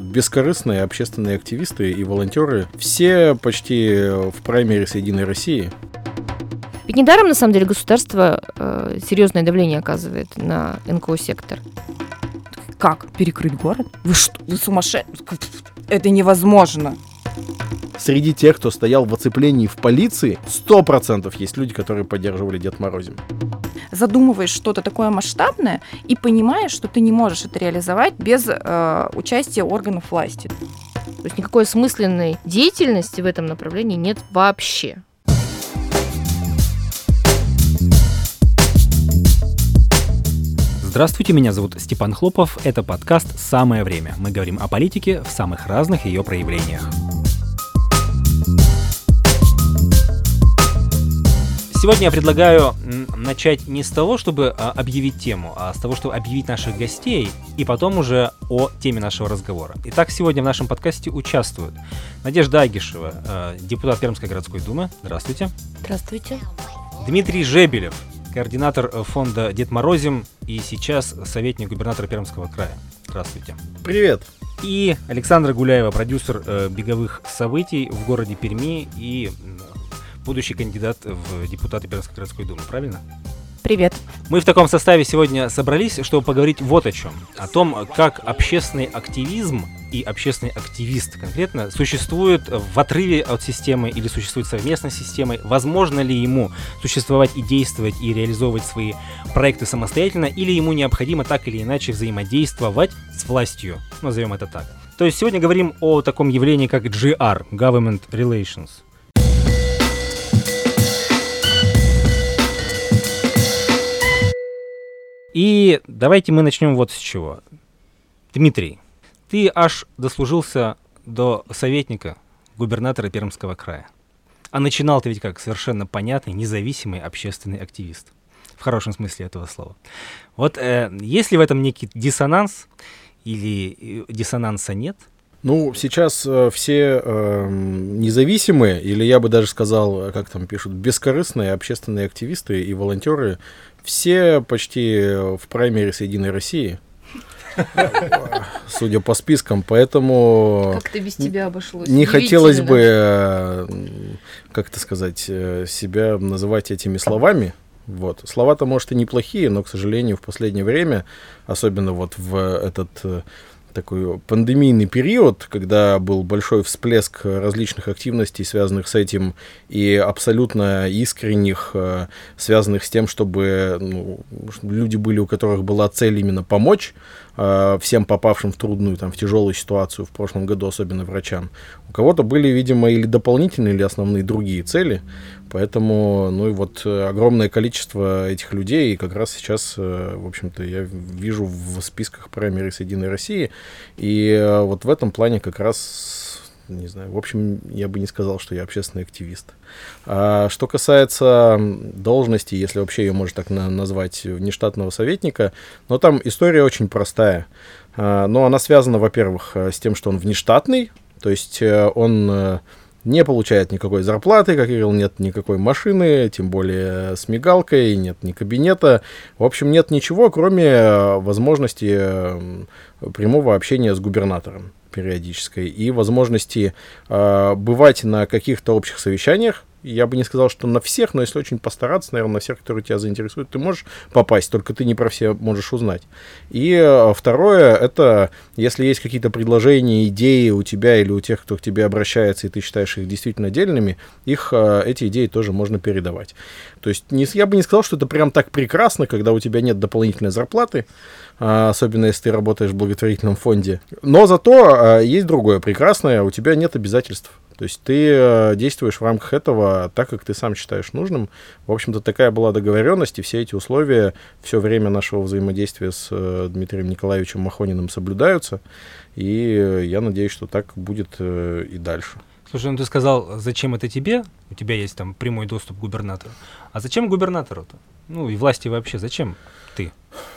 бескорыстные общественные активисты и волонтеры, все почти в праймере с Единой России. Ведь недаром, на самом деле, государство э, серьезное давление оказывает на НКО-сектор. Как? Перекрыть город? Вы что? Вы сумасшедшие? Это невозможно. Среди тех, кто стоял в оцеплении в полиции, 100% есть люди, которые поддерживали Дед Морозим. Задумываешь что-то такое масштабное и понимаешь, что ты не можешь это реализовать без э, участия органов власти. То есть никакой осмысленной деятельности в этом направлении нет вообще. Здравствуйте, меня зовут Степан Хлопов. Это подкаст «Самое время». Мы говорим о политике в самых разных ее проявлениях. Сегодня я предлагаю начать не с того, чтобы а, объявить тему, а с того, чтобы объявить наших гостей, и потом уже о теме нашего разговора. Итак, сегодня в нашем подкасте участвуют Надежда Агишева, а, депутат Пермской городской думы. Здравствуйте. Здравствуйте. Дмитрий Жебелев, координатор фонда Дед Морозим и сейчас советник губернатора Пермского края. Здравствуйте. Привет. И Александра Гуляева, продюсер э, беговых событий в городе Перми и будущий кандидат в депутаты Пермской городской думы, правильно? Привет. Мы в таком составе сегодня собрались, чтобы поговорить вот о чем. О том, как общественный активизм и общественный активист конкретно существует в отрыве от системы или существует совместно с системой. Возможно ли ему существовать и действовать и реализовывать свои проекты самостоятельно, или ему необходимо так или иначе взаимодействовать с властью, назовем это так. То есть сегодня говорим о таком явлении, как GR, Government Relations – И давайте мы начнем вот с чего. Дмитрий, ты аж дослужился до советника губернатора Пермского края. А начинал ты ведь как совершенно понятный, независимый общественный активист. В хорошем смысле этого слова. Вот э, есть ли в этом некий диссонанс или э, диссонанса нет? Ну, сейчас э, все э, независимые, или я бы даже сказал, как там пишут, бескорыстные общественные активисты и волонтеры все почти в праймере с Единой России. Судя по спискам, поэтому... Как то без тебя обошлось? Не хотелось бы, э, как это сказать, э, себя называть этими словами. Вот. Слова-то, может, и неплохие, но, к сожалению, в последнее время, особенно вот в этот э, такой пандемийный период, когда был большой всплеск различных активностей, связанных с этим, и абсолютно искренних, э, связанных с тем, чтобы ну, люди были, у которых была цель именно помочь э, всем попавшим в трудную, там, в тяжелую ситуацию в прошлом году, особенно врачам. У кого-то были, видимо, или дополнительные, или основные другие цели. Поэтому, ну и вот э, огромное количество этих людей, и как раз сейчас, э, в общем-то, я вижу в списках праймерис Единой России, и э, вот в этом плане как раз, не знаю, в общем, я бы не сказал, что я общественный активист. А что касается должности, если вообще ее можно так назвать, нештатного советника, но там история очень простая. А, но она связана, во-первых, с тем, что он внештатный, то есть он не получает никакой зарплаты, как я говорил, нет никакой машины, тем более с мигалкой, нет ни кабинета. В общем, нет ничего, кроме э, возможности э, прямого общения с губернатором периодической и возможности э, бывать на каких-то общих совещаниях, я бы не сказал, что на всех, но если очень постараться, наверное, на всех, которые тебя заинтересуют, ты можешь попасть, только ты не про все можешь узнать. И э, второе, это если есть какие-то предложения, идеи у тебя или у тех, кто к тебе обращается, и ты считаешь их действительно дельными, их, э, эти идеи тоже можно передавать. То есть не, я бы не сказал, что это прям так прекрасно, когда у тебя нет дополнительной зарплаты, а, особенно если ты работаешь в благотворительном фонде. Но зато э, есть другое прекрасное, у тебя нет обязательств. То есть ты э, действуешь в рамках этого так, как ты сам считаешь нужным. В общем-то, такая была договоренность, и все эти условия все время нашего взаимодействия с э, Дмитрием Николаевичем Махониным соблюдаются. И я надеюсь, что так будет э, и дальше. Слушай, ну ты сказал, зачем это тебе? У тебя есть там прямой доступ к губернатору. А зачем губернатору-то? Ну и власти вообще, зачем ты?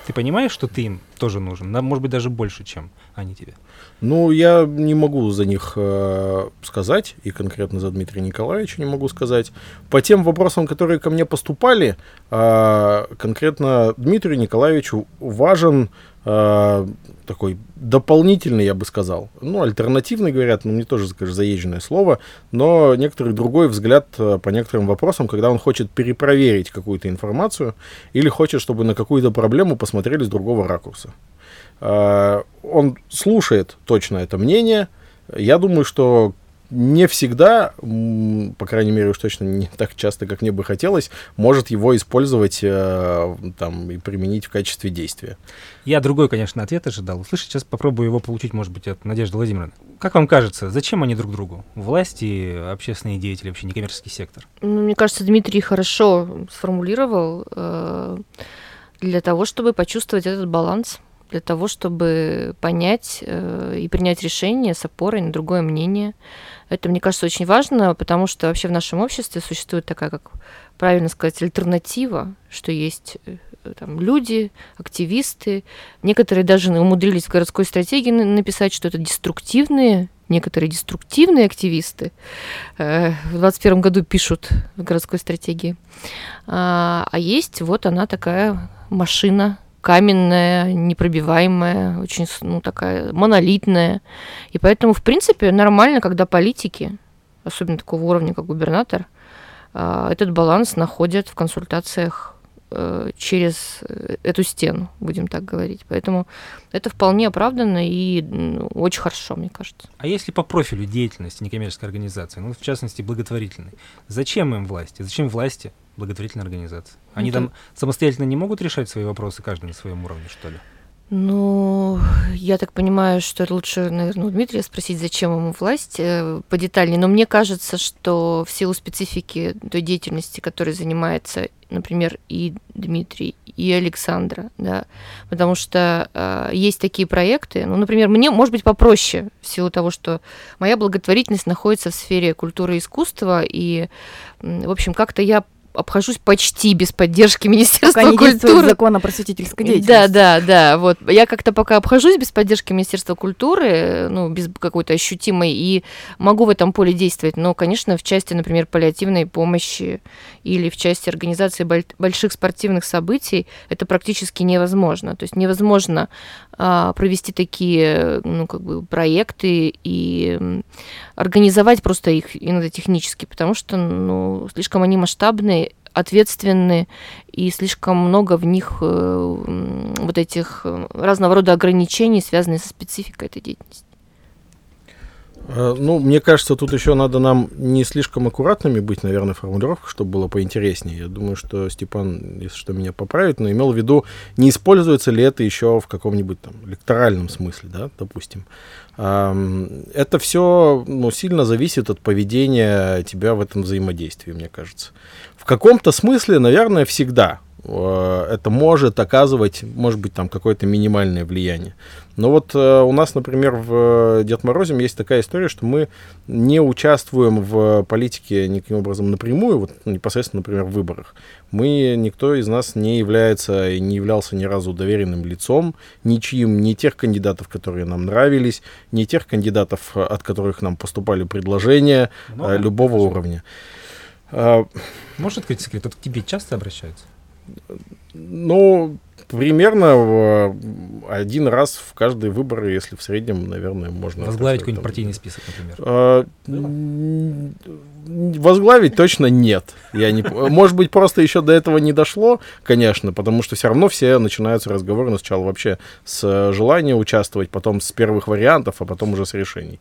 Ты понимаешь, что ты им тоже нужен? Может быть, даже больше, чем они тебе? Ну, я не могу за них э, сказать, и конкретно за Дмитрия Николаевича не могу сказать. По тем вопросам, которые ко мне поступали, э, конкретно Дмитрию Николаевичу важен э, такой дополнительный, я бы сказал. Ну, альтернативный, говорят, ну, мне тоже, скажешь, заезженное слово, но некоторый другой взгляд э, по некоторым вопросам, когда он хочет перепроверить какую-то информацию или хочет, чтобы на какую-то проблему посмотрели с другого ракурса. Э, он слушает точно это мнение. Я думаю, что не всегда, по крайней мере, уж точно не так часто, как мне бы хотелось, может его использовать э, там, и применить в качестве действия. Я другой, конечно, ответ ожидал. Услышать, сейчас попробую его получить, может быть, от Надежды Владимировны. Как вам кажется, зачем они друг другу? Власти, общественные деятели, вообще некоммерческий сектор? Ну, мне кажется, Дмитрий хорошо сформулировал э, для того, чтобы почувствовать этот баланс для того, чтобы понять э, и принять решение с опорой на другое мнение. Это, мне кажется, очень важно, потому что вообще в нашем обществе существует такая, как правильно сказать, альтернатива, что есть э, там, люди, активисты. Некоторые даже умудрились в городской стратегии написать, что это деструктивные, некоторые деструктивные активисты э, в 2021 году пишут в городской стратегии. А, а есть вот она такая машина каменная, непробиваемая, очень, ну, такая монолитная. И поэтому, в принципе, нормально, когда политики, особенно такого уровня, как губернатор, а, этот баланс находят в консультациях через э, эту стену, будем так говорить. Поэтому это вполне оправданно и очень хорошо, мне кажется. А если по профилю деятельности некоммерческой организации, ну, в частности, благотворительной, зачем им власти? Зачем власти благотворительной организации? Они Это... там самостоятельно не могут решать свои вопросы, каждый на своем уровне, что ли? Ну, я так понимаю, что лучше, наверное, у Дмитрия спросить, зачем ему власть э, подетальнее. Но мне кажется, что в силу специфики той деятельности, которой занимается, например, и Дмитрий, и Александра, да, потому что э, есть такие проекты, ну, например, мне, может быть, попроще в силу того, что моя благотворительность находится в сфере культуры и искусства, и, в общем, как-то я обхожусь почти без поддержки Министерства пока культуры. Не закон о просветительской деятельности. Да, да, да. Вот. Я как-то пока обхожусь без поддержки Министерства культуры, ну, без какой-то ощутимой, и могу в этом поле действовать. Но, конечно, в части, например, паллиативной помощи или в части организации больших спортивных событий это практически невозможно. То есть невозможно провести такие ну, как бы проекты и организовать просто их иногда технически, потому что ну, слишком они масштабные, ответственные, и слишком много в них э, вот этих э, разного рода ограничений, связанных со спецификой этой деятельности. Э, ну, мне кажется, тут еще надо нам не слишком аккуратными быть, наверное, формулировках, чтобы было поинтереснее. Я думаю, что Степан, если что, меня поправит, но имел в виду, не используется ли это еще в каком-нибудь там электоральном смысле, да, допустим. Это все ну, сильно зависит от поведения тебя в этом взаимодействии, мне кажется. В каком-то смысле, наверное, всегда это может оказывать, может быть, там какое-то минимальное влияние. Но вот э, у нас, например, в Дед Морозе есть такая история, что мы не участвуем в политике никаким образом напрямую, вот ну, непосредственно, например, в выборах. Мы, никто из нас не является и не являлся ни разу доверенным лицом ничьим, ни тех кандидатов, которые нам нравились, ни тех кандидатов, от которых нам поступали предложения Много, любого скажи. уровня. А, Можешь открыть секрет? Вот к тебе часто обращаются? Ну, примерно один раз в каждые выборы, если в среднем, наверное, можно... Возглавить какой-нибудь партийный список, например. А, возглавить точно нет. Я не, может быть, просто еще до этого не дошло, конечно, потому что все равно все начинаются разговоры сначала вообще с желания участвовать, потом с первых вариантов, а потом уже с решений.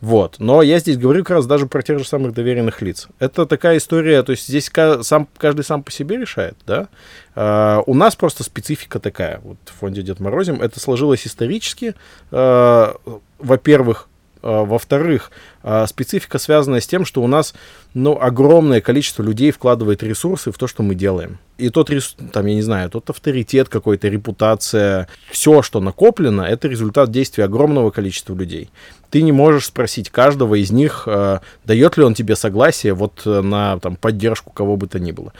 Вот. Но я здесь говорю как раз даже про тех же самых доверенных лиц. Это такая история, то есть здесь сам, каждый сам по себе решает, да. Uh, у нас просто специфика такая, вот в фонде Дед Морозим. Это сложилось исторически. Uh, во-первых, во-вторых, а, специфика связана с тем, что у нас ну, огромное количество людей вкладывает ресурсы в то, что мы делаем. И тот, там, я не знаю, тот авторитет какой-то, репутация, все, что накоплено, это результат действия огромного количества людей. Ты не можешь спросить каждого из них, э, дает ли он тебе согласие вот э, на там, поддержку кого бы то ни было.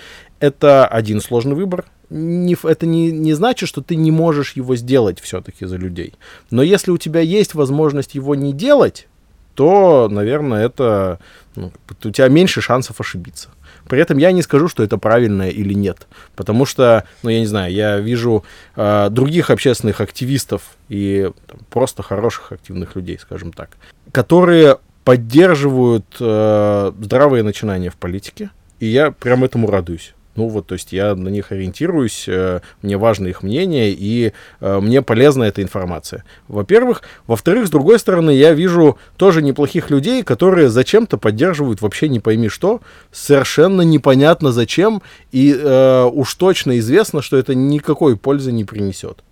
Это один сложный выбор, не, это не, не значит, что ты не можешь его сделать все-таки за людей. Но если у тебя есть возможность его не делать, то, наверное, это ну, у тебя меньше шансов ошибиться. При этом я не скажу, что это правильно или нет. Потому что, ну, я не знаю, я вижу э, других общественных активистов и там, просто хороших активных людей, скажем так, которые поддерживают э, здравые начинания в политике, и я прям этому радуюсь. Ну вот, то есть я на них ориентируюсь, э, мне важно их мнение, и э, мне полезна эта информация. Во-первых. Во-вторых, с другой стороны, я вижу тоже неплохих людей, которые зачем-то поддерживают вообще не пойми что, совершенно непонятно зачем, и э, уж точно известно, что это никакой пользы не принесет.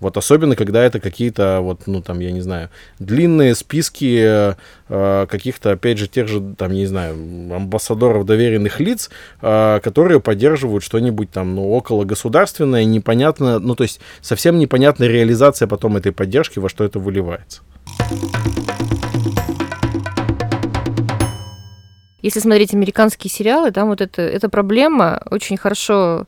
Вот особенно, когда это какие-то, вот, ну, там, я не знаю, длинные списки э, каких-то, опять же, тех же, там, не знаю, амбассадоров доверенных лиц, э, которые поддерживают что-нибудь там, ну, около государственное, непонятно, ну, то есть совсем непонятная реализация потом этой поддержки, во что это выливается. Если смотреть американские сериалы, там вот это, эта проблема очень хорошо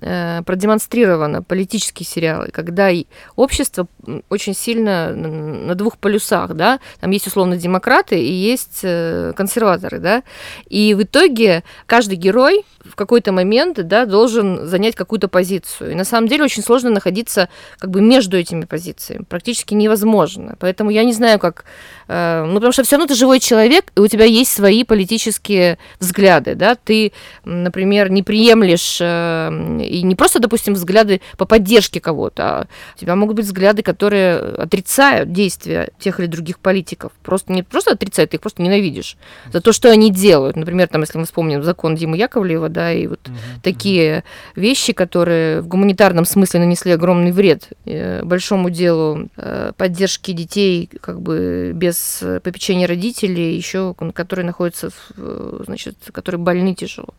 продемонстрировано политические сериалы, когда общество очень сильно на двух полюсах, да, там есть условно демократы и есть э, консерваторы, да, и в итоге каждый герой в какой-то момент, да, должен занять какую-то позицию. И на самом деле очень сложно находиться как бы между этими позициями, практически невозможно. Поэтому я не знаю, как, э, ну потому что все равно ты живой человек, и у тебя есть свои политические взгляды, да, ты, например, не приемлешь э, и не просто, допустим, взгляды по поддержке кого-то, а у тебя могут быть взгляды, которые отрицают действия тех или других политиков. Просто не просто отрицают, ты их просто ненавидишь за то, что они делают. Например, там, если мы вспомним закон Димы Яковлева, да, и вот угу, такие вещи, которые в гуманитарном смысле нанесли огромный вред э, большому делу э, поддержки детей как бы без попечения родителей, еще которые находятся, в, значит, которые больны тяжело.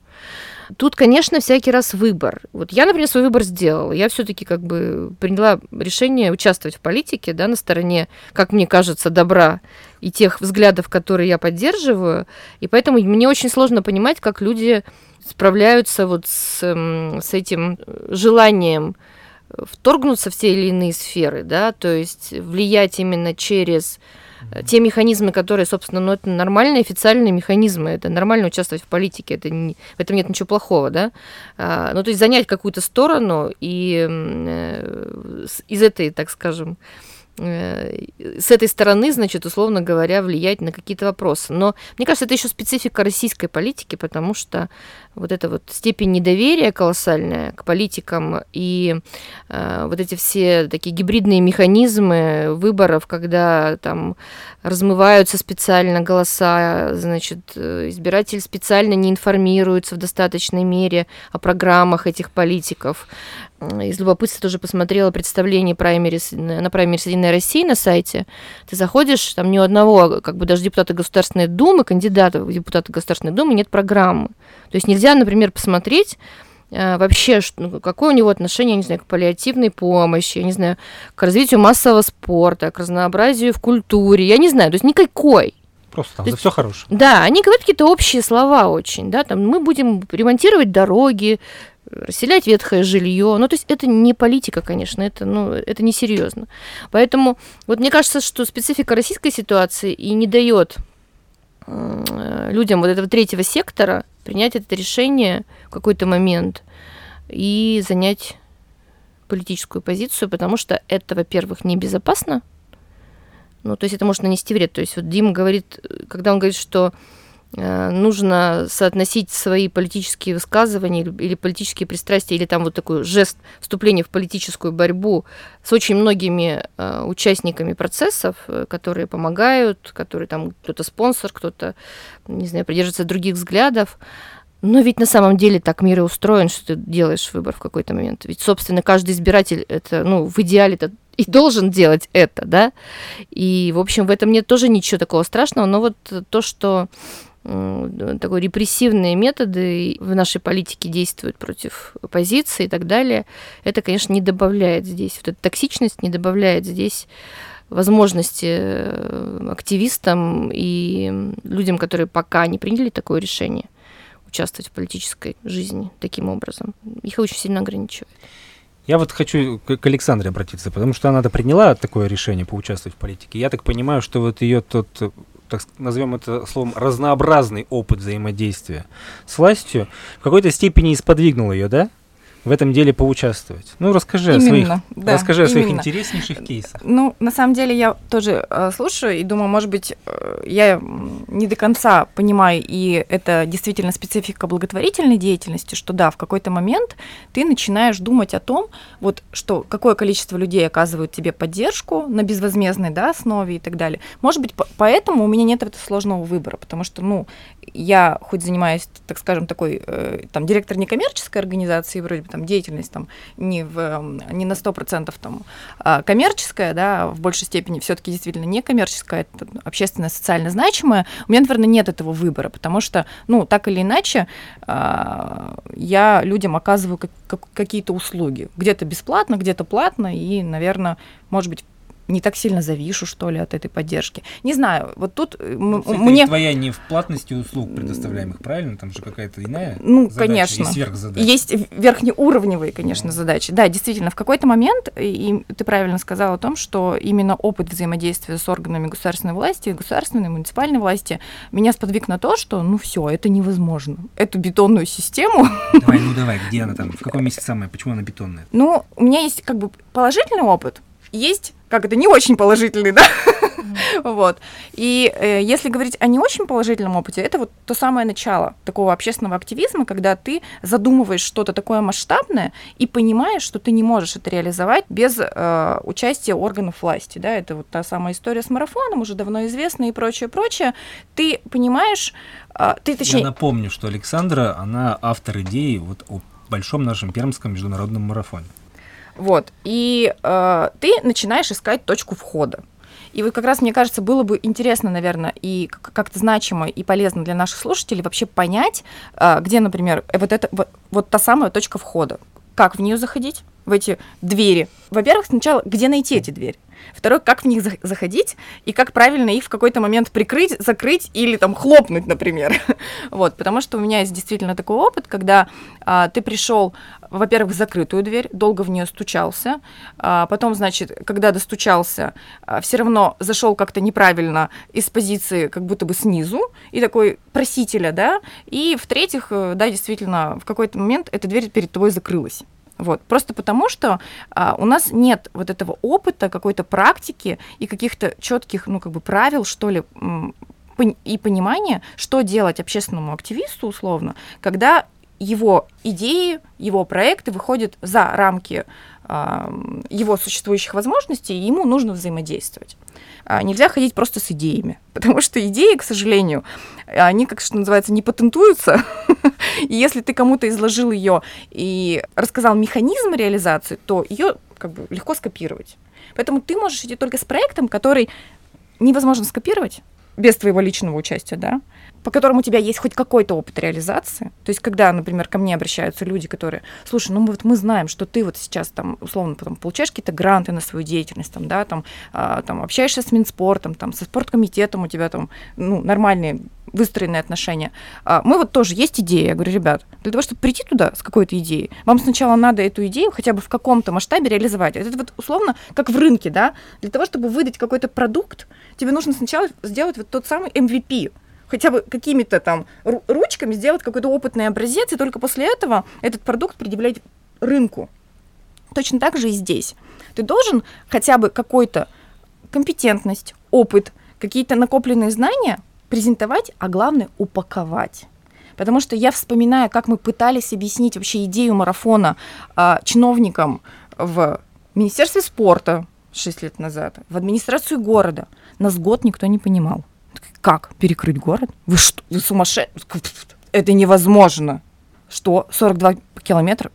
Тут, конечно, всякий раз выбор. Вот я, например, свой выбор сделала. Я все-таки как бы приняла решение участвовать в политике, да, на стороне, как мне кажется, добра и тех взглядов, которые я поддерживаю. И поэтому мне очень сложно понимать, как люди справляются вот с, с этим желанием вторгнуться в те или иные сферы, да, то есть влиять именно через те механизмы, которые, собственно, ну, это нормальные официальные механизмы, это нормально участвовать в политике, это не, в этом нет ничего плохого, да, а, ну, то есть занять какую-то сторону и э, из этой, так скажем, Э, с этой стороны, значит, условно говоря, влиять на какие-то вопросы. Но мне кажется, это еще специфика российской политики, потому что вот эта вот степень недоверия колоссальная к политикам и э, вот эти все такие гибридные механизмы выборов, когда там размываются специально голоса, значит, э, избиратель специально не информируется в достаточной мере о программах этих политиков, из любопытства тоже посмотрела представление праймерис, на праймерис «Единая Россия» на сайте. Ты заходишь, там ни у одного, как бы даже депутата Государственной Думы, кандидата в депутаты Государственной Думы нет программы. То есть нельзя, например, посмотреть, э, вообще, ну, какое у него отношение, я не знаю, к паллиативной помощи, я не знаю, к развитию массового спорта, к разнообразию в культуре, я не знаю, то есть никакой. Просто там, да все хорошее. Да, они говорят какие-то общие слова очень, да, там мы будем ремонтировать дороги, расселять ветхое жилье. Ну, то есть это не политика, конечно, это, ну, это не серьезно. Поэтому вот мне кажется, что специфика российской ситуации и не дает людям вот этого третьего сектора принять это решение в какой-то момент и занять политическую позицию, потому что это, во-первых, небезопасно, ну, то есть это может нанести вред. То есть вот Дима говорит, когда он говорит, что Э, нужно соотносить свои политические высказывания или политические пристрастия, или там вот такой жест вступления в политическую борьбу с очень многими э, участниками процессов, э, которые помогают, которые там кто-то спонсор, кто-то, не знаю, придерживается других взглядов. Но ведь на самом деле так мир и устроен, что ты делаешь выбор в какой-то момент. Ведь, собственно, каждый избиратель это, ну, в идеале это и должен делать это, да. И, в общем, в этом нет тоже ничего такого страшного. Но вот то, что такой репрессивные методы в нашей политике действуют против оппозиции и так далее, это, конечно, не добавляет здесь, вот эта токсичность не добавляет здесь возможности э, активистам и людям, которые пока не приняли такое решение участвовать в политической жизни таким образом. Их очень сильно ограничивает. Я вот хочу к Александре обратиться, потому что она приняла такое решение поучаствовать в политике. Я так понимаю, что вот ее тот так назовем это словом, разнообразный опыт взаимодействия с властью, в какой-то степени исподвигнул ее, да? В этом деле поучаствовать. Ну, расскажи именно, о своих, да, расскажи о своих интереснейших кейсах. Ну, на самом деле, я тоже э, слушаю и думаю, может быть, э, я не до конца понимаю, и это действительно специфика благотворительной деятельности, что да, в какой-то момент ты начинаешь думать о том, вот что какое количество людей оказывают тебе поддержку на безвозмездной да, основе и так далее. Может быть, по поэтому у меня нет этого сложного выбора, потому что, ну, я хоть занимаюсь, так скажем, такой, э, там, директор некоммерческой организации, вроде бы там деятельность там не, в, не на 100% там а коммерческая, да, в большей степени все-таки действительно не коммерческая, это общественно социально значимая, у меня, наверное, нет этого выбора, потому что, ну, так или иначе, а, я людям оказываю как, как, какие-то услуги, где-то бесплатно, где-то платно, и, наверное, может быть, не так сильно завишу, что ли, от этой поддержки. Не знаю, вот тут э, мне... Твоя не в платности услуг предоставляемых, правильно? Там же какая-то иная Ну, задача, конечно. Есть сверхзадача. Есть верхнеуровневые, конечно, да. задачи. Да, действительно, в какой-то момент, и ты правильно сказала о том, что именно опыт взаимодействия с органами государственной власти, государственной, муниципальной власти меня сподвиг на то, что, ну, все, это невозможно. Эту бетонную систему... Давай, ну давай, где она там? В каком месте самая? Почему она бетонная? Ну, у меня есть как бы положительный опыт, есть как это не очень положительный, да? вот. И э, если говорить о не очень положительном опыте, это вот то самое начало такого общественного активизма, когда ты задумываешь что-то такое масштабное и понимаешь, что ты не можешь это реализовать без э, участия органов власти, да? Это вот та самая история с марафоном, уже давно известная и прочее, прочее. Ты понимаешь, э, ты точнее... Я напомню, что Александра, она автор идеи вот о большом нашем пермском международном марафоне. Вот. И э, ты начинаешь искать точку входа. И вот как раз, мне кажется, было бы интересно, наверное, и как-то значимо и полезно для наших слушателей вообще понять, э, где, например, вот, это, вот, вот та самая точка входа. Как в нее заходить, в эти двери. Во-первых, сначала, где найти эти двери? Второе, как в них заходить и как правильно их в какой-то момент прикрыть, закрыть или там хлопнуть, например. вот, потому что у меня есть действительно такой опыт, когда а, ты пришел, во-первых, в закрытую дверь, долго в нее стучался, а, потом, значит, когда достучался, а, все равно зашел как-то неправильно из позиции как будто бы снизу и такой просителя, да, и в-третьих, э, да, действительно, в какой-то момент эта дверь перед тобой закрылась. Вот. Просто потому, что а, у нас нет вот этого опыта, какой-то практики и каких-то четких, ну, как бы правил, что ли, и понимания, что делать общественному активисту, условно, когда его идеи, его проекты выходят за рамки его существующих возможностей, и ему нужно взаимодействовать. А, нельзя ходить просто с идеями, потому что идеи, к сожалению, они, как что называется, не патентуются. и если ты кому-то изложил ее и рассказал механизм реализации, то ее как бы легко скопировать. Поэтому ты можешь идти только с проектом, который невозможно скопировать без твоего личного участия, да, по которому у тебя есть хоть какой-то опыт реализации. То есть, когда, например, ко мне обращаются люди, которые, слушай, ну вот мы знаем, что ты вот сейчас там, условно, потом получаешь какие-то гранты на свою деятельность, там, да, там, а, там общаешься с Минспортом, там, со спорткомитетом у тебя там, ну, нормальные выстроенные отношения. А, мы вот тоже, есть идея. Я говорю, ребят, для того, чтобы прийти туда с какой-то идеей, вам сначала надо эту идею хотя бы в каком-то масштабе реализовать. Это вот условно как в рынке, да? Для того, чтобы выдать какой-то продукт, тебе нужно сначала сделать вот тот самый MVP, хотя бы какими-то там ручками сделать какой-то опытный образец, и только после этого этот продукт предъявлять рынку. Точно так же и здесь. Ты должен хотя бы какой-то компетентность, опыт, какие-то накопленные знания презентовать, а главное упаковать. Потому что я вспоминаю, как мы пытались объяснить вообще идею марафона э, чиновникам в Министерстве спорта 6 лет назад, в администрацию города. Нас год никто не понимал. Как? Перекрыть город? Вы что? Вы сумасшедшие? Это невозможно. Что? 42 километра?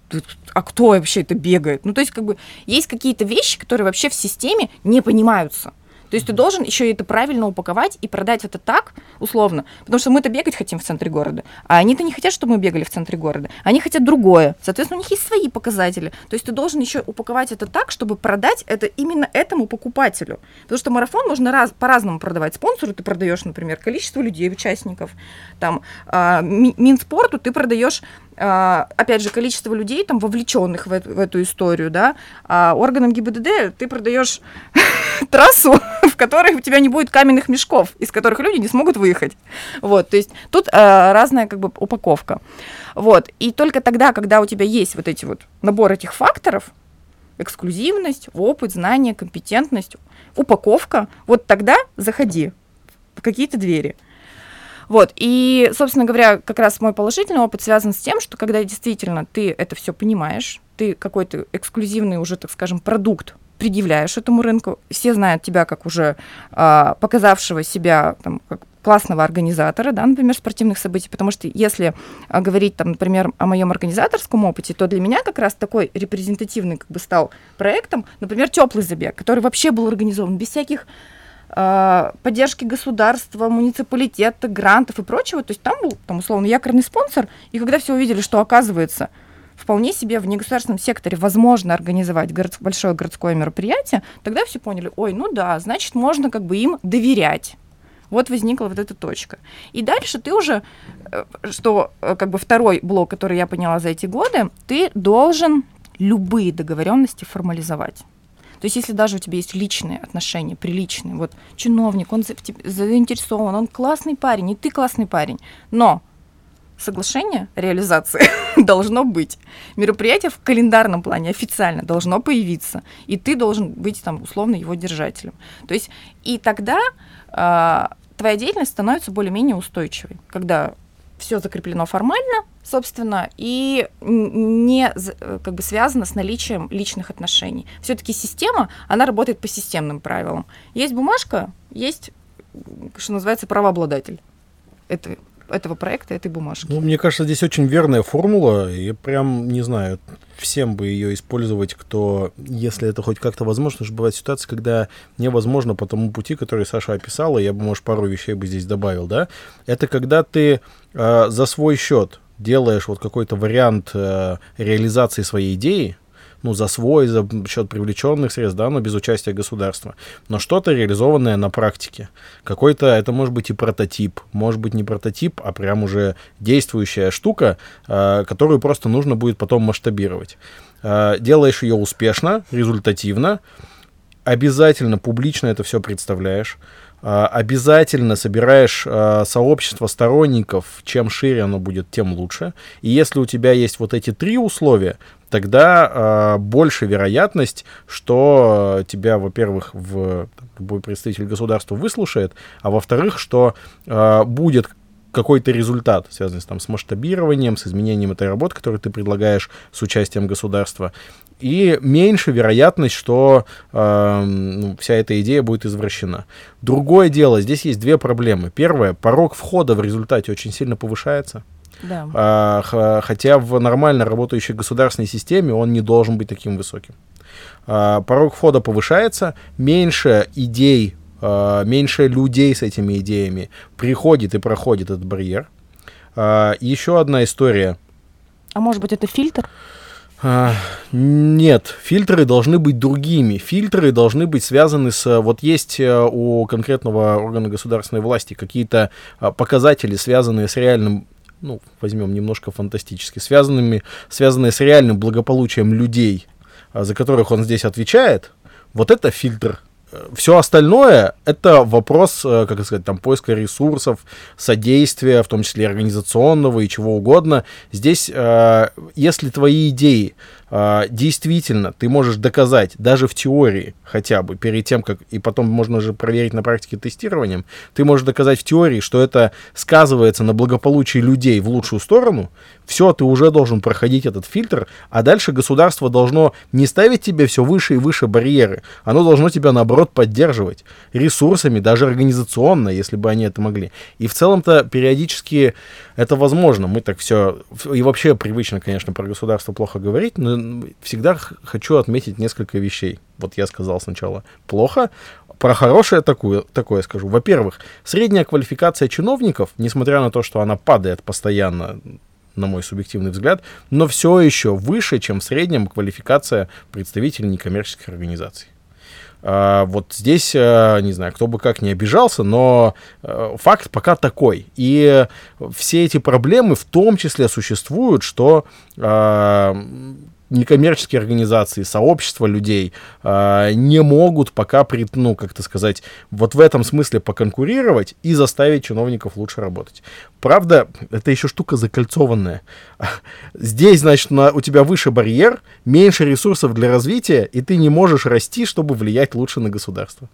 А кто вообще это бегает? Ну, то есть, как бы, есть какие-то вещи, которые вообще в системе не понимаются. То есть ты должен еще это правильно упаковать и продать это так, условно, потому что мы-то бегать хотим в центре города, а они-то не хотят, чтобы мы бегали в центре города. Они хотят другое. Соответственно, у них есть свои показатели. То есть ты должен еще упаковать это так, чтобы продать это именно этому покупателю. Потому что марафон можно раз, по-разному продавать. Спонсору ты продаешь, например, количество людей, участников. Там, э, Минспорту ты продаешь опять же, количество людей, там, вовлеченных в, эту, в эту историю, да, а органам ГИБДД ты продаешь трассу, в которой у тебя не будет каменных мешков, из которых люди не смогут выехать. Вот, то есть тут э, разная как бы упаковка. Вот, и только тогда, когда у тебя есть вот эти вот набор этих факторов, эксклюзивность, опыт, знание, компетентность, упаковка, вот тогда заходи в какие-то двери. Вот, и, собственно говоря, как раз мой положительный опыт связан с тем, что когда действительно ты это все понимаешь, ты какой-то эксклюзивный уже, так скажем, продукт предъявляешь этому рынку, все знают тебя как уже а, показавшего себя там, как классного организатора, да, например, спортивных событий, потому что если а, говорить, там, например, о моем организаторском опыте, то для меня как раз такой репрезентативный как бы стал проектом, например, теплый забег, который вообще был организован без всяких поддержки государства, муниципалитета, грантов и прочего. То есть там был, там, условно, якорный спонсор. И когда все увидели, что оказывается вполне себе в негосударственном секторе возможно организовать город, большое городское мероприятие, тогда все поняли, ой, ну да, значит, можно как бы им доверять. Вот возникла вот эта точка. И дальше ты уже, э, что э, как бы второй блок, который я поняла за эти годы, ты должен любые договоренности формализовать. То есть если даже у тебя есть личные отношения, приличные, вот чиновник, он заинтересован, он классный парень, и ты классный парень, но соглашение реализации должно быть. Мероприятие в календарном плане официально должно появиться, и ты должен быть там условно его держателем. То есть и тогда э, твоя деятельность становится более-менее устойчивой, когда все закреплено формально, собственно, и не как бы связано с наличием личных отношений. Все-таки система, она работает по системным правилам. Есть бумажка, есть, что называется, правообладатель этой, этого проекта, этой бумажки. Ну, мне кажется, здесь очень верная формула, и прям, не знаю, всем бы ее использовать, кто, если это хоть как-то возможно, потому что бывает ситуация, когда невозможно по тому пути, который Саша описала, я бы, может, пару вещей бы здесь добавил, да, это когда ты э, за свой счет делаешь вот какой-то вариант э, реализации своей идеи, ну, за свой, за счет привлеченных средств, да, но без участия государства. Но что-то реализованное на практике. Какой-то, это может быть и прототип, может быть не прототип, а прям уже действующая штука, э, которую просто нужно будет потом масштабировать. Э, делаешь ее успешно, результативно, обязательно публично это все представляешь, а, обязательно собираешь а, сообщество сторонников, чем шире оно будет, тем лучше. И если у тебя есть вот эти три условия, тогда э, больше вероятность, что тебя, во-первых, в, любой представитель государства выслушает, а во-вторых, что э, будет какой-то результат, связанный там, с масштабированием, с изменением этой работы, которую ты предлагаешь с участием государства и меньше вероятность, что э, вся эта идея будет извращена. Другое дело, здесь есть две проблемы. Первое, порог входа в результате очень сильно повышается. Да. А, хотя в нормально работающей государственной системе он не должен быть таким высоким. А, порог входа повышается, меньше идей, а, меньше людей с этими идеями приходит и проходит этот барьер. А, еще одна история. А может быть это фильтр? Нет, фильтры должны быть другими. Фильтры должны быть связаны с... Вот есть э, у конкретного органа государственной власти какие-то показатели, связанные с реальным ну, возьмем немножко фантастически, связанными, связанные с реальным благополучием людей, а, за которых он здесь отвечает, вот это фильтр все остальное это вопрос, э, как сказать, там, поиска ресурсов, содействия, в том числе организационного и чего угодно. Здесь, э, если твои идеи действительно ты можешь доказать, даже в теории хотя бы, перед тем, как, и потом можно же проверить на практике тестированием, ты можешь доказать в теории, что это сказывается на благополучии людей в лучшую сторону, все, ты уже должен проходить этот фильтр, а дальше государство должно не ставить тебе все выше и выше барьеры, оно должно тебя, наоборот, поддерживать ресурсами, даже организационно, если бы они это могли. И в целом-то периодически это возможно. Мы так все... И вообще привычно, конечно, про государство плохо говорить, но всегда хочу отметить несколько вещей. Вот я сказал сначала плохо, про хорошее такое, такое скажу. Во-первых, средняя квалификация чиновников, несмотря на то, что она падает постоянно, на мой субъективный взгляд, но все еще выше, чем в среднем квалификация представителей некоммерческих организаций. А, вот здесь, э, не знаю, кто бы как не обижался, но э, факт пока такой. И все эти проблемы в том числе существуют, что а, некоммерческие организации, сообщества людей э, не могут пока, при, ну, как-то сказать, вот в этом смысле поконкурировать и заставить чиновников лучше работать. Правда, это еще штука закольцованная. Здесь, значит, на, у тебя выше барьер, меньше ресурсов для развития, и ты не можешь расти, чтобы влиять лучше на государство.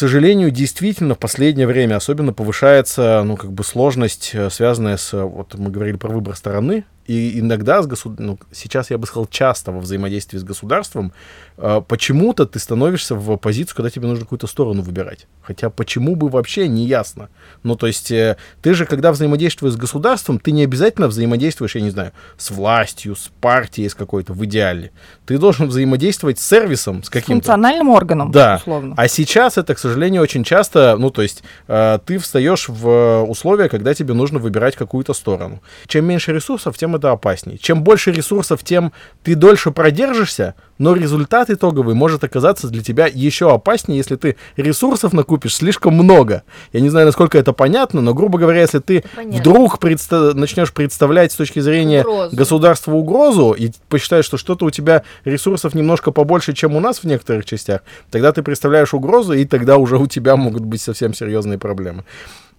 Сожалению, действительно в последнее время особенно повышается, ну, как бы сложность, э, связанная с, вот мы говорили про выбор стороны, и иногда с государ... ну, сейчас я бы сказал часто во взаимодействии с государством, э, почему-то ты становишься в позицию, когда тебе нужно какую-то сторону выбирать. Хотя почему бы вообще не ясно. Ну, то есть э, ты же, когда взаимодействуешь с государством, ты не обязательно взаимодействуешь, я не знаю, с властью, с партией с какой-то в идеале. Ты должен взаимодействовать с сервисом, с каким-то. Функциональным органом, да. условно. А сейчас это, к сожалению, очень часто, ну, то есть э, ты встаешь в условия, когда тебе нужно выбирать какую-то сторону. Чем меньше ресурсов, тем это опаснее. Чем больше ресурсов, тем ты дольше продержишься, но результат итоговый может оказаться для тебя еще опаснее, если ты ресурсов накупишь слишком много. Я не знаю, насколько это понятно, но, грубо говоря, если ты понятно. вдруг предста- начнешь представлять с точки зрения угрозу. государства угрозу и посчитаешь, что что-то у тебя ресурсов немножко побольше, чем у нас в некоторых частях, тогда ты представляешь угрозу, и тогда уже у тебя могут быть совсем серьезные проблемы.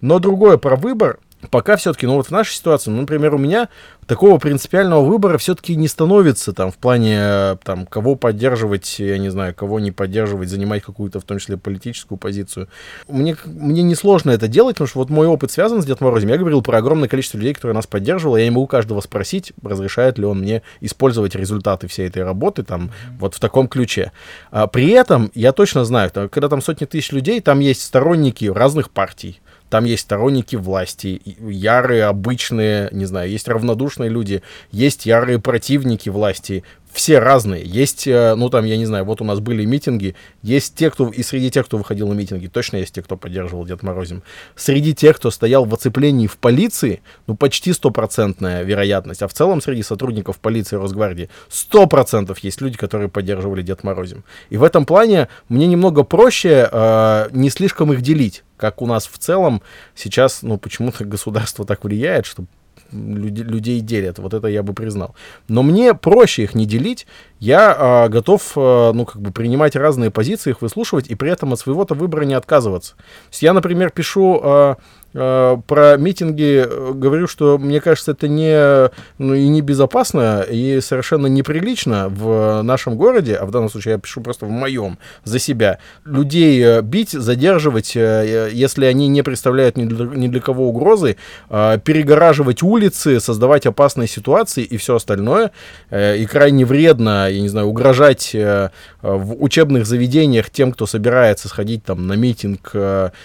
Но другое про выбор, пока все-таки, ну вот в нашей ситуации, ну, например, у меня такого принципиального выбора все-таки не становится там в плане там кого поддерживать, я не знаю, кого не поддерживать, занимать какую-то в том числе политическую позицию. Мне, мне несложно это делать, потому что вот мой опыт связан с Дед Морозом. Я говорил про огромное количество людей, которые нас поддерживало. Я не могу каждого спросить, разрешает ли он мне использовать результаты всей этой работы там вот в таком ключе. А, при этом я точно знаю, когда там сотни тысяч людей, там есть сторонники разных партий там есть сторонники власти, ярые, обычные, не знаю, есть равнодушные люди, есть ярые противники власти, все разные. Есть, э, ну там, я не знаю, вот у нас были митинги, есть те, кто, и среди тех, кто выходил на митинги, точно есть те, кто поддерживал Дед Морозим. Среди тех, кто стоял в оцеплении в полиции, ну почти стопроцентная вероятность, а в целом среди сотрудников полиции и Росгвардии сто процентов есть люди, которые поддерживали Дед Морозим. И в этом плане мне немного проще э, не слишком их делить, как у нас в целом сейчас, ну почему-то государство так влияет, что люди, людей делят. Вот это я бы признал. Но мне проще их не делить. Я а, готов, а, ну, как бы принимать разные позиции, их выслушивать и при этом от своего-то выбора не отказываться. То есть я, например, пишу Э, про митинги э, говорю, что мне кажется, это не, ну, и не безопасно, и совершенно неприлично в нашем городе, а в данном случае я пишу просто в моем, за себя, людей э, бить, задерживать, если они не представляют ни для, ни для кого угрозы, перегораживать улицы, создавать опасные ситуации и все остальное. И крайне вредно, я не знаю, угрожать в учебных заведениях тем, кто собирается сходить там на митинг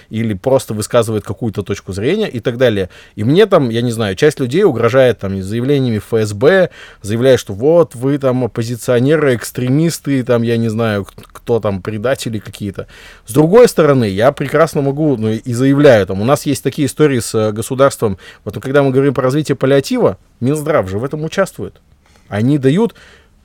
или просто высказывает какую-то точку точку зрения и так далее. И мне там, я не знаю, часть людей угрожает там заявлениями ФСБ, заявляя, что вот вы там оппозиционеры, экстремисты, там, я не знаю, кто там, предатели какие-то. С другой стороны, я прекрасно могу, ну и заявляю, там, у нас есть такие истории с э, государством, вот когда мы говорим про развитие паллиатива, Минздрав же в этом участвует. Они дают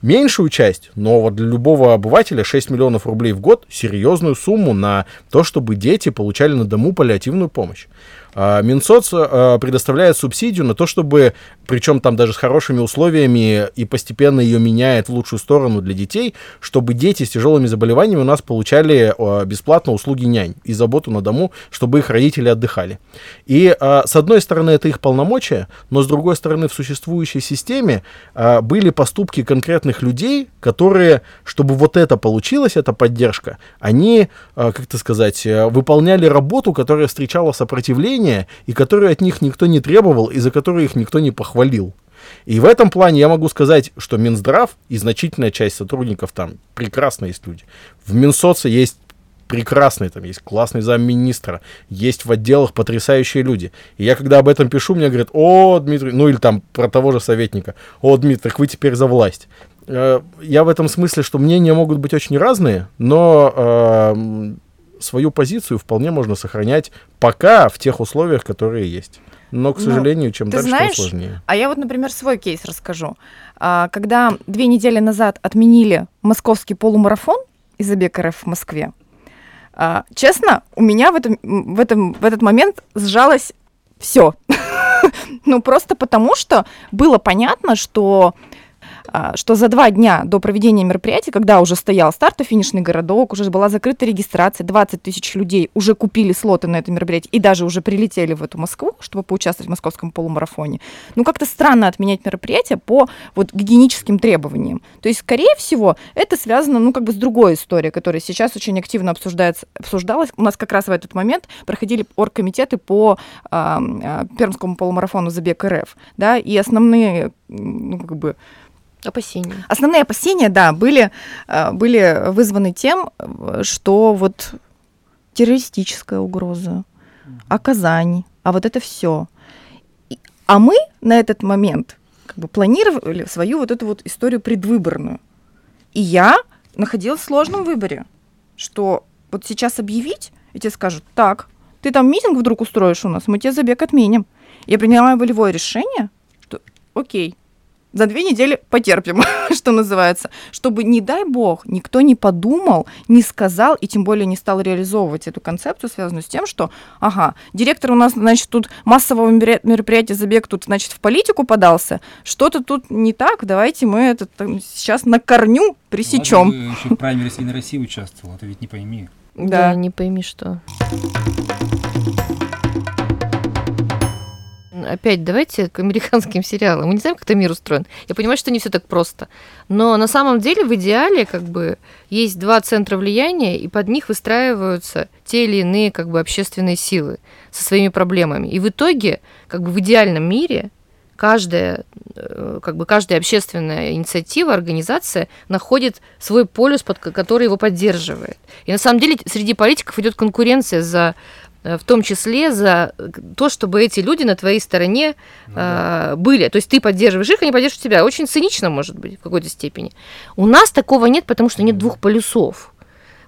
меньшую часть, но вот для любого обывателя 6 миллионов рублей в год серьезную сумму на то, чтобы дети получали на дому паллиативную помощь. А, Минсоц а, предоставляет субсидию на то, чтобы, причем там даже с хорошими условиями и постепенно ее меняет в лучшую сторону для детей, чтобы дети с тяжелыми заболеваниями у нас получали а, бесплатно услуги нянь и заботу на дому, чтобы их родители отдыхали. И с одной стороны это их полномочия, но с другой стороны в существующей системе были поступки конкретных людей, которые, чтобы вот это получилось, эта поддержка, они, как это сказать, выполняли работу, которая встречала сопротивление поведения, и которые от них никто не требовал, и за которые их никто не похвалил. И в этом плане я могу сказать, что Минздрав и значительная часть сотрудников там прекрасно есть люди. В Минсоце есть прекрасные, там есть классный замминистра, есть в отделах потрясающие люди. И я когда об этом пишу, мне говорят, о, Дмитрий, ну или там про того же советника, о, Дмитрий, так вы теперь за власть. Э, я в этом смысле, что мнения могут быть очень разные, но э, свою позицию вполне можно сохранять пока в тех условиях, которые есть. Но, к ну, сожалению, чем дальше, знаешь, тем сложнее. А я вот, например, свой кейс расскажу. А, когда две недели назад отменили московский полумарафон из забег РФ в Москве, а, честно, у меня в, этом, в, этом, в этот момент сжалось все. ну, просто потому что было понятно, что что за два дня до проведения мероприятия, когда уже стоял старт-финишный городок, уже была закрыта регистрация, 20 тысяч людей уже купили слоты на это мероприятие и даже уже прилетели в эту Москву, чтобы поучаствовать в московском полумарафоне. Ну, как-то странно отменять мероприятие по вот гигиеническим требованиям. То есть, скорее всего, это связано, ну, как бы с другой историей, которая сейчас очень активно обсуждается, обсуждалась. У нас как раз в этот момент проходили оргкомитеты по э, Пермскому полумарафону «Забег РФ», да, и основные, ну, как бы, Опасения. Основные опасения, да, были, э, были вызваны тем, что вот террористическая угроза, Казань, а вот это все. А мы на этот момент как бы планировали свою вот эту вот историю предвыборную. И я находилась в сложном выборе, что вот сейчас объявить, и тебе скажут, так, ты там митинг вдруг устроишь у нас, мы тебе забег отменим. Я приняла волевое решение, что окей, за две недели потерпим, что называется, чтобы, не дай бог, никто не подумал, не сказал и тем более не стал реализовывать эту концепцию, связанную с тем, что, ага, директор у нас, значит, тут массового мероприятия забег тут, значит, в политику подался, что-то тут не так, давайте мы это там, сейчас на корню пресечем. Ладно, еще в праймере «Единой России» участвовал, это ведь не пойми. Да, да не пойми что. Опять давайте к американским сериалам. Мы не знаем, как это мир устроен. Я понимаю, что не все так просто. Но на самом деле в идеале как бы есть два центра влияния, и под них выстраиваются те или иные как бы общественные силы со своими проблемами. И в итоге, как бы в идеальном мире, каждая, э, как бы каждая общественная инициатива, организация находит свой полюс, под который его поддерживает. И на самом деле среди политиков идет конкуренция за в том числе за то, чтобы эти люди на твоей стороне ну, да. э, были. То есть ты поддерживаешь их, они поддерживают тебя. Очень цинично, может быть, в какой-то степени. У нас такого нет, потому что нет двух полюсов.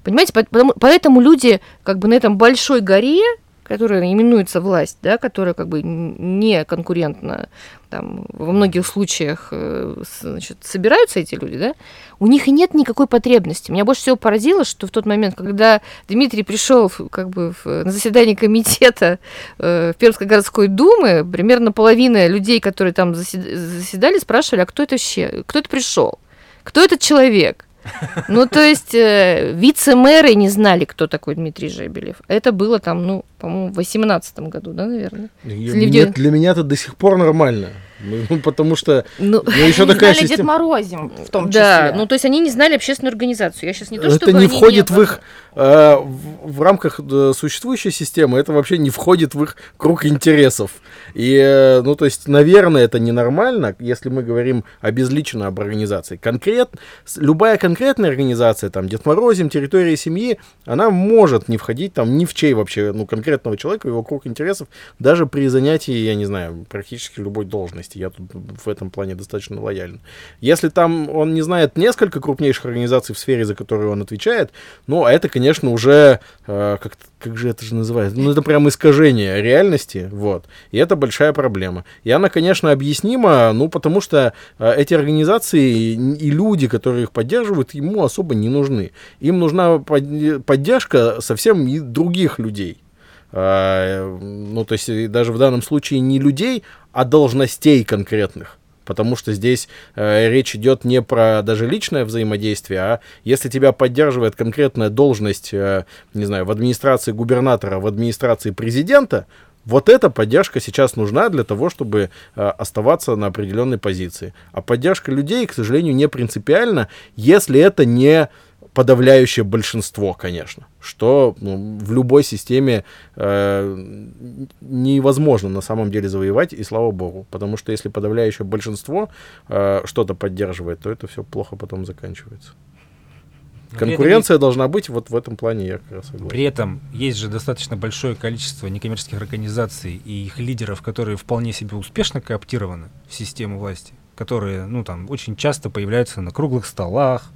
Понимаете, поэтому люди как бы на этом большой горе которая именуется власть, да, которая как бы не конкурентна, там, во многих случаях э, значит, собираются эти люди, да, у них нет никакой потребности. Меня больше всего поразило, что в тот момент, когда Дмитрий пришел как бы в, на заседание комитета э, в Пермской городской думы, примерно половина людей, которые там заседали, спрашивали, а кто это вообще, кто это пришел, кто этот человек? Ну, то есть э, вице-мэры не знали, кто такой Дмитрий Жебелев. Это было там, ну, по-моему, в 2018 году, да, наверное? Нет, для меня это до сих пор нормально. Ну, потому что ну, ну, еще такая знали система... Дед Морозим в том числе. Да, ну то есть они не знали общественную организацию. Я сейчас не то, Это не входит не... в их э, в, в рамках э, существующей системы. Это вообще не входит в их круг интересов. И э, ну то есть, наверное, это ненормально, если мы говорим обезличенно об организации. Конкрет любая конкретная организация, там Дед Морозим, территория семьи, она может не входить там ни в чей вообще ну конкретного человека его круг интересов даже при занятии, я не знаю, практически любой должности есть я тут в этом плане достаточно лоялен. Если там он не знает несколько крупнейших организаций в сфере, за которые он отвечает, ну, а это, конечно, уже, э, как, как же это же называется, ну, это прям искажение реальности, вот, и это большая проблема. И она, конечно, объяснима, ну, потому что э, эти организации и люди, которые их поддерживают, ему особо не нужны. Им нужна поддержка совсем других людей. А, ну, то есть даже в данном случае не людей, а должностей конкретных. Потому что здесь э, речь идет не про даже личное взаимодействие, а если тебя поддерживает конкретная должность, э, не знаю, в администрации губернатора, в администрации президента, вот эта поддержка сейчас нужна для того, чтобы э, оставаться на определенной позиции. А поддержка людей, к сожалению, не принципиальна, если это не подавляющее большинство, конечно, что ну, в любой системе э, невозможно на самом деле завоевать, и слава богу, потому что если подавляющее большинство э, что-то поддерживает, то это все плохо потом заканчивается. Конкуренция этом, должна быть вот в этом плане, я как раз согласен. При этом есть же достаточно большое количество некоммерческих организаций и их лидеров, которые вполне себе успешно кооптированы в систему власти, которые, ну, там, очень часто появляются на круглых столах,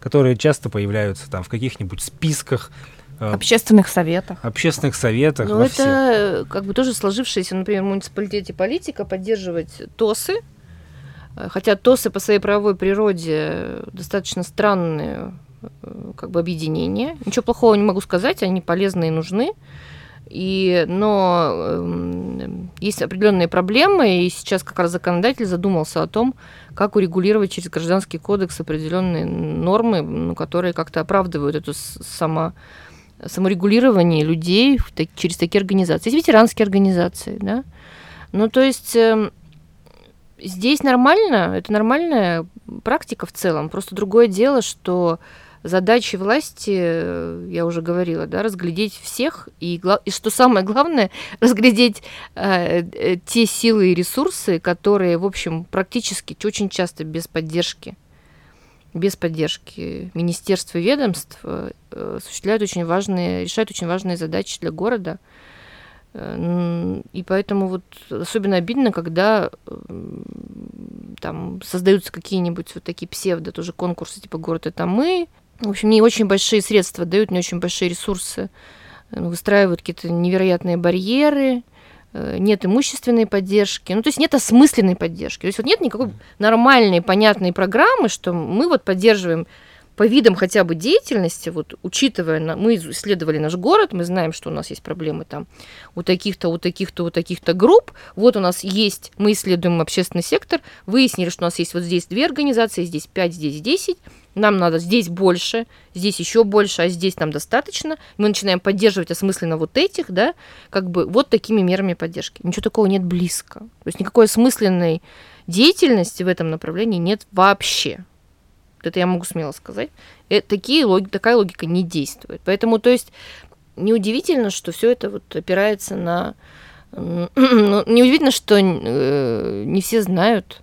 которые часто появляются там в каких-нибудь списках, э, Общественных советах. Общественных советах. Ну, это всех. как бы тоже сложившаяся, например, в муниципалитете политика поддерживать ТОСы, э, хотя ТОСы по своей правовой природе достаточно странные э, как бы объединения. Ничего плохого не могу сказать, они полезны и нужны. И, но э, есть определенные проблемы, и сейчас как раз законодатель задумался о том, как урегулировать через гражданский кодекс определенные нормы, ну, которые как-то оправдывают эту само, саморегулирование людей в, так, через такие организации. Есть ветеранские организации, да. Ну, то есть э, здесь нормально, это нормальная практика в целом. Просто другое дело, что задачи власти, э, я уже говорила, да, разглядеть всех и, и что самое главное, разглядеть э, э, те силы и ресурсы, которые, в общем, практически очень часто без поддержки, без поддержки министерства и ведомств э, осуществляют очень важные, решают очень важные задачи для города. Э, и поэтому вот особенно обидно, когда там создаются какие-нибудь вот такие псевдо тоже конкурсы, типа «Город – это мы», в общем, не очень большие средства дают, не очень большие ресурсы, э, выстраивают какие-то невероятные барьеры, э, нет имущественной поддержки, ну, то есть нет осмысленной поддержки. То есть вот нет никакой нормальной, понятной программы, что мы вот поддерживаем по видам хотя бы деятельности, вот учитывая, мы исследовали наш город, мы знаем, что у нас есть проблемы там у таких-то, у таких-то, у таких-то групп, вот у нас есть, мы исследуем общественный сектор, выяснили, что у нас есть вот здесь две организации, здесь пять, здесь десять, нам надо здесь больше, здесь еще больше, а здесь нам достаточно. Мы начинаем поддерживать осмысленно вот этих, да, как бы вот такими мерами поддержки. Ничего такого нет близко. То есть никакой осмысленной деятельности в этом направлении нет вообще. Это я могу смело сказать. И э, такие, такая логика не действует. Поэтому, то есть, неудивительно, что все это вот опирается на... Ну, неудивительно, что э, не все знают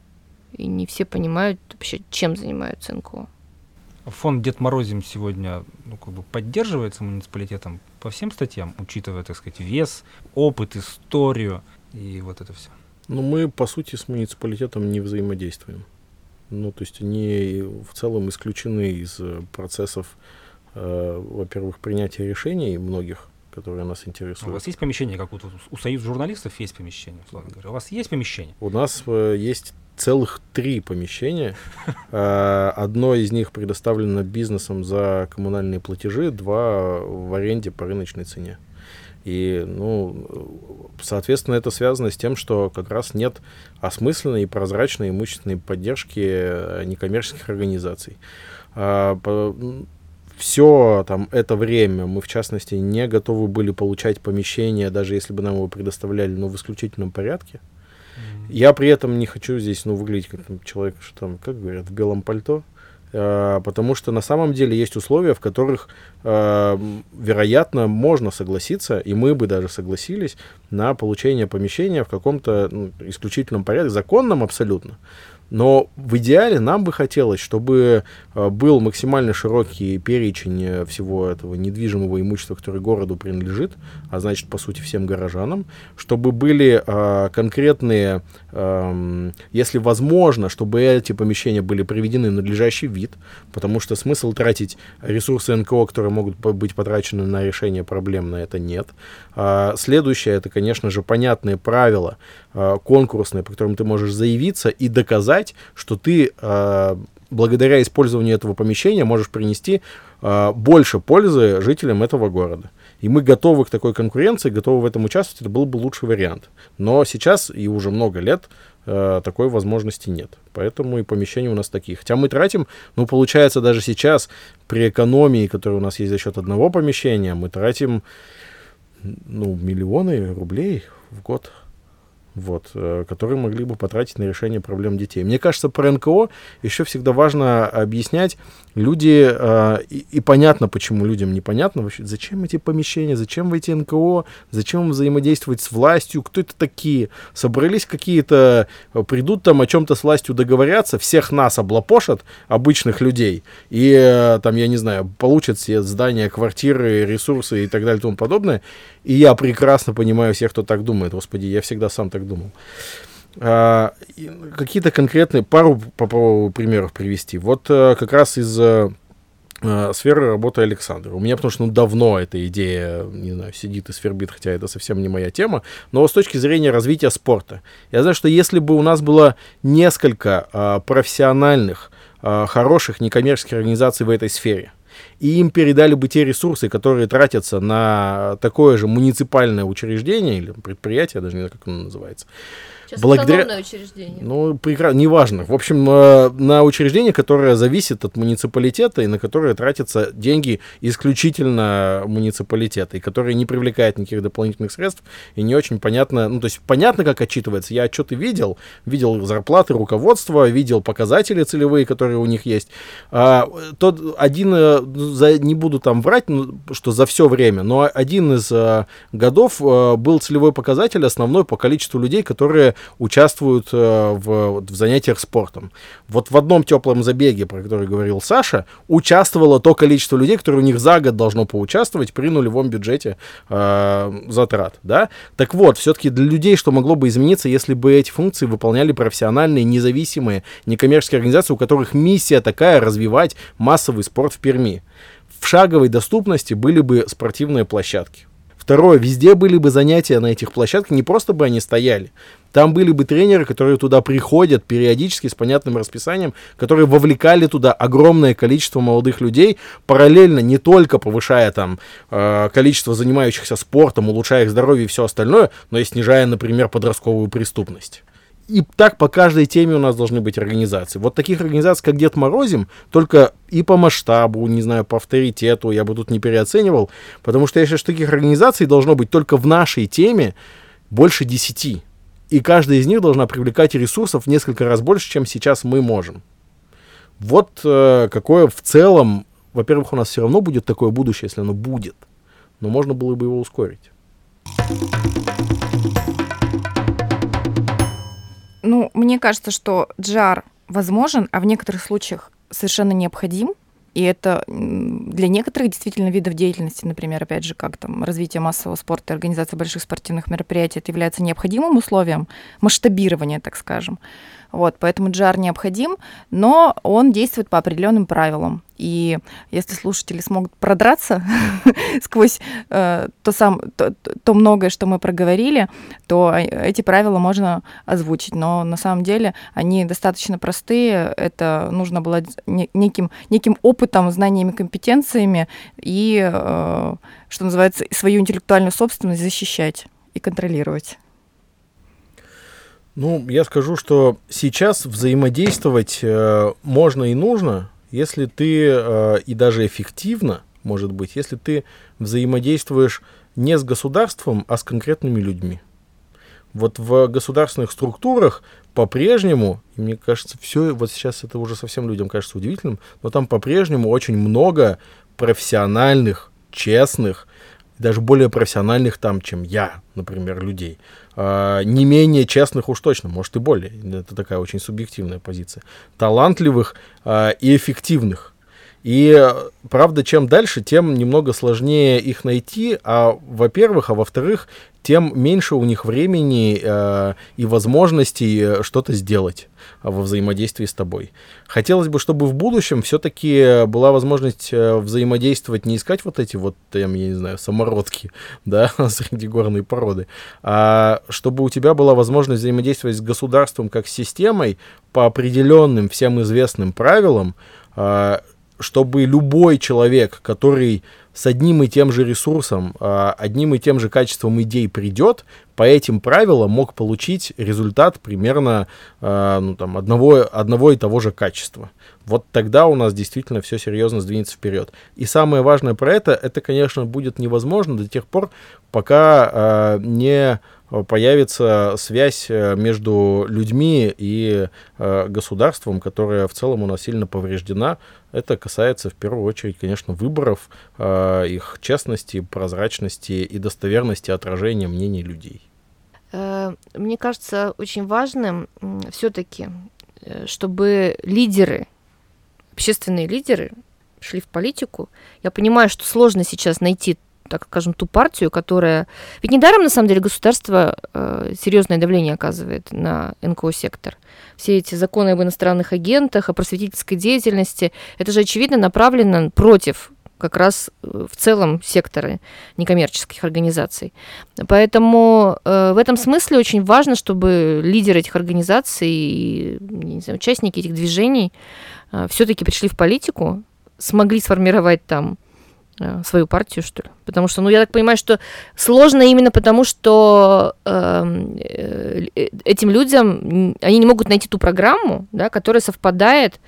и не все понимают вообще, чем занимаются НКО фонд Дед Морозим сегодня ну, как бы поддерживается муниципалитетом по всем статьям, учитывая, так сказать, вес, опыт, историю и вот это все? Ну, мы, по сути, с муниципалитетом не взаимодействуем. Ну, то есть они в целом исключены из э, процессов, э, во-первых, принятия решений многих, которые нас интересуют. У вас есть помещение, как вот у Союза журналистов есть помещение, условно говоря? У вас есть помещение? У нас э, есть целых три помещения. А, одно из них предоставлено бизнесом за коммунальные платежи, два в аренде по рыночной цене. И, ну, соответственно, это связано с тем, что как раз нет осмысленной и прозрачной имущественной поддержки э, некоммерческих организаций. А, Все там это время мы, в частности, не готовы были получать помещение, даже если бы нам его предоставляли, но в исключительном порядке. Я при этом не хочу здесь, ну, выглядеть как там, человек, что там, как говорят, в белом пальто. Э, потому что на самом деле есть условия, в которых, э, вероятно, можно согласиться, и мы бы даже согласились на получение помещения в каком-то ну, исключительном порядке, законном абсолютно. Но в идеале нам бы хотелось, чтобы э, был максимально широкий перечень э, всего этого недвижимого имущества, которое городу принадлежит, а значит, по сути, всем горожанам, чтобы были э, конкретные, э, если возможно, чтобы эти помещения были приведены в надлежащий вид, потому что смысл тратить ресурсы НКО, которые могут быть потрачены на решение проблем, на это нет. А следующее, это, конечно же, понятные правила конкурсные, по которым ты можешь заявиться и доказать, что ты э, благодаря использованию этого помещения можешь принести э, больше пользы жителям этого города. И мы готовы к такой конкуренции, готовы в этом участвовать, это был бы лучший вариант. Но сейчас и уже много лет э, такой возможности нет. Поэтому и помещения у нас такие. Хотя мы тратим, ну, получается, даже сейчас при экономии, которая у нас есть за счет одного помещения, мы тратим, ну, миллионы рублей в год вот, э, которые могли бы потратить на решение проблем детей. Мне кажется, про НКО еще всегда важно объяснять. Люди, э, и, и понятно, почему людям непонятно вообще, зачем эти помещения, зачем эти НКО, зачем взаимодействовать с властью, кто это такие. Собрались какие-то, э, придут там о чем-то с властью договорятся, всех нас облапошат, обычных людей, и э, там, я не знаю, получат все здания, квартиры, ресурсы и так далее и тому подобное. И я прекрасно понимаю всех, кто так думает. Господи, я всегда сам так думал. А, какие-то конкретные, пару попробую примеров привести. Вот а, как раз из а, сферы работы Александра. У меня, потому что ну, давно эта идея, не знаю, сидит и свербит, хотя это совсем не моя тема, но с точки зрения развития спорта. Я знаю, что если бы у нас было несколько а, профессиональных, а, хороших некоммерческих организаций в этой сфере, и им передали бы те ресурсы, которые тратятся на такое же муниципальное учреждение или предприятие, даже не знаю, как оно называется, Сейчас благодаря... учреждение. Ну, прекрасно, неважно. В общем, э, на учреждение, которое зависит от муниципалитета и на которое тратятся деньги исключительно муниципалитета, и которое не привлекает никаких дополнительных средств, и не очень понятно, ну, то есть понятно, как отчитывается. Я отчеты видел, видел зарплаты руководства, видел показатели целевые, которые у них есть. А, тот один, э, за, не буду там врать, ну, что за все время, но один из а, годов был целевой показатель основной по количеству людей, которые участвуют э, в, в занятиях спортом. Вот в одном теплом забеге, про который говорил Саша, участвовало то количество людей, которые у них за год должно поучаствовать при нулевом бюджете э, затрат. Да? Так вот, все-таки для людей, что могло бы измениться, если бы эти функции выполняли профессиональные, независимые, некоммерческие организации, у которых миссия такая развивать массовый спорт в Перми. В шаговой доступности были бы спортивные площадки. Второе, везде были бы занятия на этих площадках, не просто бы они стояли. Там были бы тренеры, которые туда приходят периодически с понятным расписанием, которые вовлекали туда огромное количество молодых людей, параллельно не только повышая там э, количество занимающихся спортом, улучшая их здоровье и все остальное, но и снижая, например, подростковую преступность и так по каждой теме у нас должны быть организации. Вот таких организаций, как Дед Морозим, только и по масштабу, не знаю, по авторитету, я бы тут не переоценивал, потому что я считаю, что таких организаций должно быть только в нашей теме больше десяти. И каждая из них должна привлекать ресурсов в несколько раз больше, чем сейчас мы можем. Вот э, какое в целом, во-первых, у нас все равно будет такое будущее, если оно будет, но можно было бы его ускорить. Ну, мне кажется, что джар возможен, а в некоторых случаях совершенно необходим. И это для некоторых действительно видов деятельности, например, опять же, как там развитие массового спорта и организация больших спортивных мероприятий, это является необходимым условием масштабирования, так скажем. Вот, поэтому джар необходим, но он действует по определенным правилам. И если слушатели смогут продраться сквозь э, то, сам, то, то многое, что мы проговорили, то эти правила можно озвучить. Но на самом деле они достаточно простые. Это нужно было неким, неким опытом, знаниями, компетенциями и, э, что называется, свою интеллектуальную собственность защищать и контролировать. Ну, я скажу, что сейчас взаимодействовать э, можно и нужно, если ты э, и даже эффективно, может быть, если ты взаимодействуешь не с государством, а с конкретными людьми. Вот в государственных структурах по-прежнему, мне кажется, все, вот сейчас это уже совсем людям кажется удивительным, но там по-прежнему очень много профессиональных, честных, даже более профессиональных там, чем я, например, людей. А, не менее честных уж точно, может и более. Это такая очень субъективная позиция. Талантливых а, и эффективных. И правда, чем дальше, тем немного сложнее их найти, а во-первых, а во-вторых, тем меньше у них времени э, и возможностей э, что-то сделать во взаимодействии с тобой. Хотелось бы, чтобы в будущем все-таки была возможность э, взаимодействовать, не искать вот эти вот, там, я не знаю, самородки, да, среди горной породы, а чтобы у тебя была возможность взаимодействовать с государством как с системой по определенным всем известным правилам, э, чтобы любой человек, который с одним и тем же ресурсом, а, одним и тем же качеством идей придет, по этим правилам мог получить результат примерно а, ну, там, одного, одного и того же качества. Вот тогда у нас действительно все серьезно сдвинется вперед. И самое важное про это, это, конечно, будет невозможно до тех пор, пока э, не появится связь э, между людьми и э, государством, которая в целом у нас сильно повреждена. Это касается в первую очередь, конечно, выборов, э, их честности, прозрачности и достоверности отражения мнений людей. Э, мне кажется очень важным все-таки, э, чтобы лидеры, общественные лидеры шли в политику. Я понимаю, что сложно сейчас найти так скажем, ту партию, которая... Ведь недаром, на самом деле, государство э, серьезное давление оказывает на НКО-сектор. Все эти законы об иностранных агентах, о просветительской деятельности, это же, очевидно, направлено против как раз э, в целом секторы некоммерческих организаций. Поэтому э, в этом смысле очень важно, чтобы лидеры этих организаций и не знаю, участники этих движений э, все-таки пришли в политику, смогли сформировать там свою партию, что ли. Потому что, ну, я так понимаю, что сложно именно потому, что эм, э, э, этим людям, они не могут найти ту программу, да, которая совпадает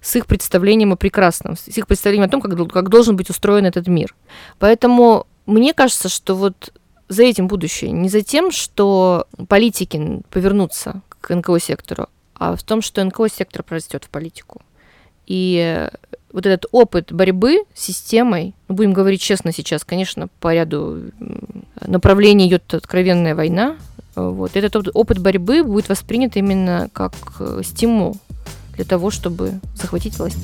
с их представлением о прекрасном, с их представлением о том, как, как должен быть устроен этот мир. Поэтому мне кажется, что вот за этим будущее. Не за тем, что политики повернутся к НКО-сектору, а в том, что НКО-сектор прорастет в политику. И вот этот опыт борьбы с системой, ну, будем говорить честно сейчас, конечно, по ряду направлений идет откровенная война, вот, этот опыт борьбы будет воспринят именно как э, стимул для того, чтобы захватить власть.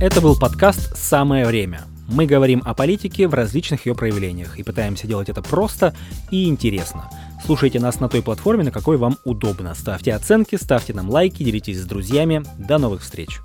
Это был подкаст «Самое время». Мы говорим о политике в различных ее проявлениях и пытаемся делать это просто и интересно. Слушайте нас на той платформе, на какой вам удобно. Ставьте оценки, ставьте нам лайки, делитесь с друзьями. До новых встреч!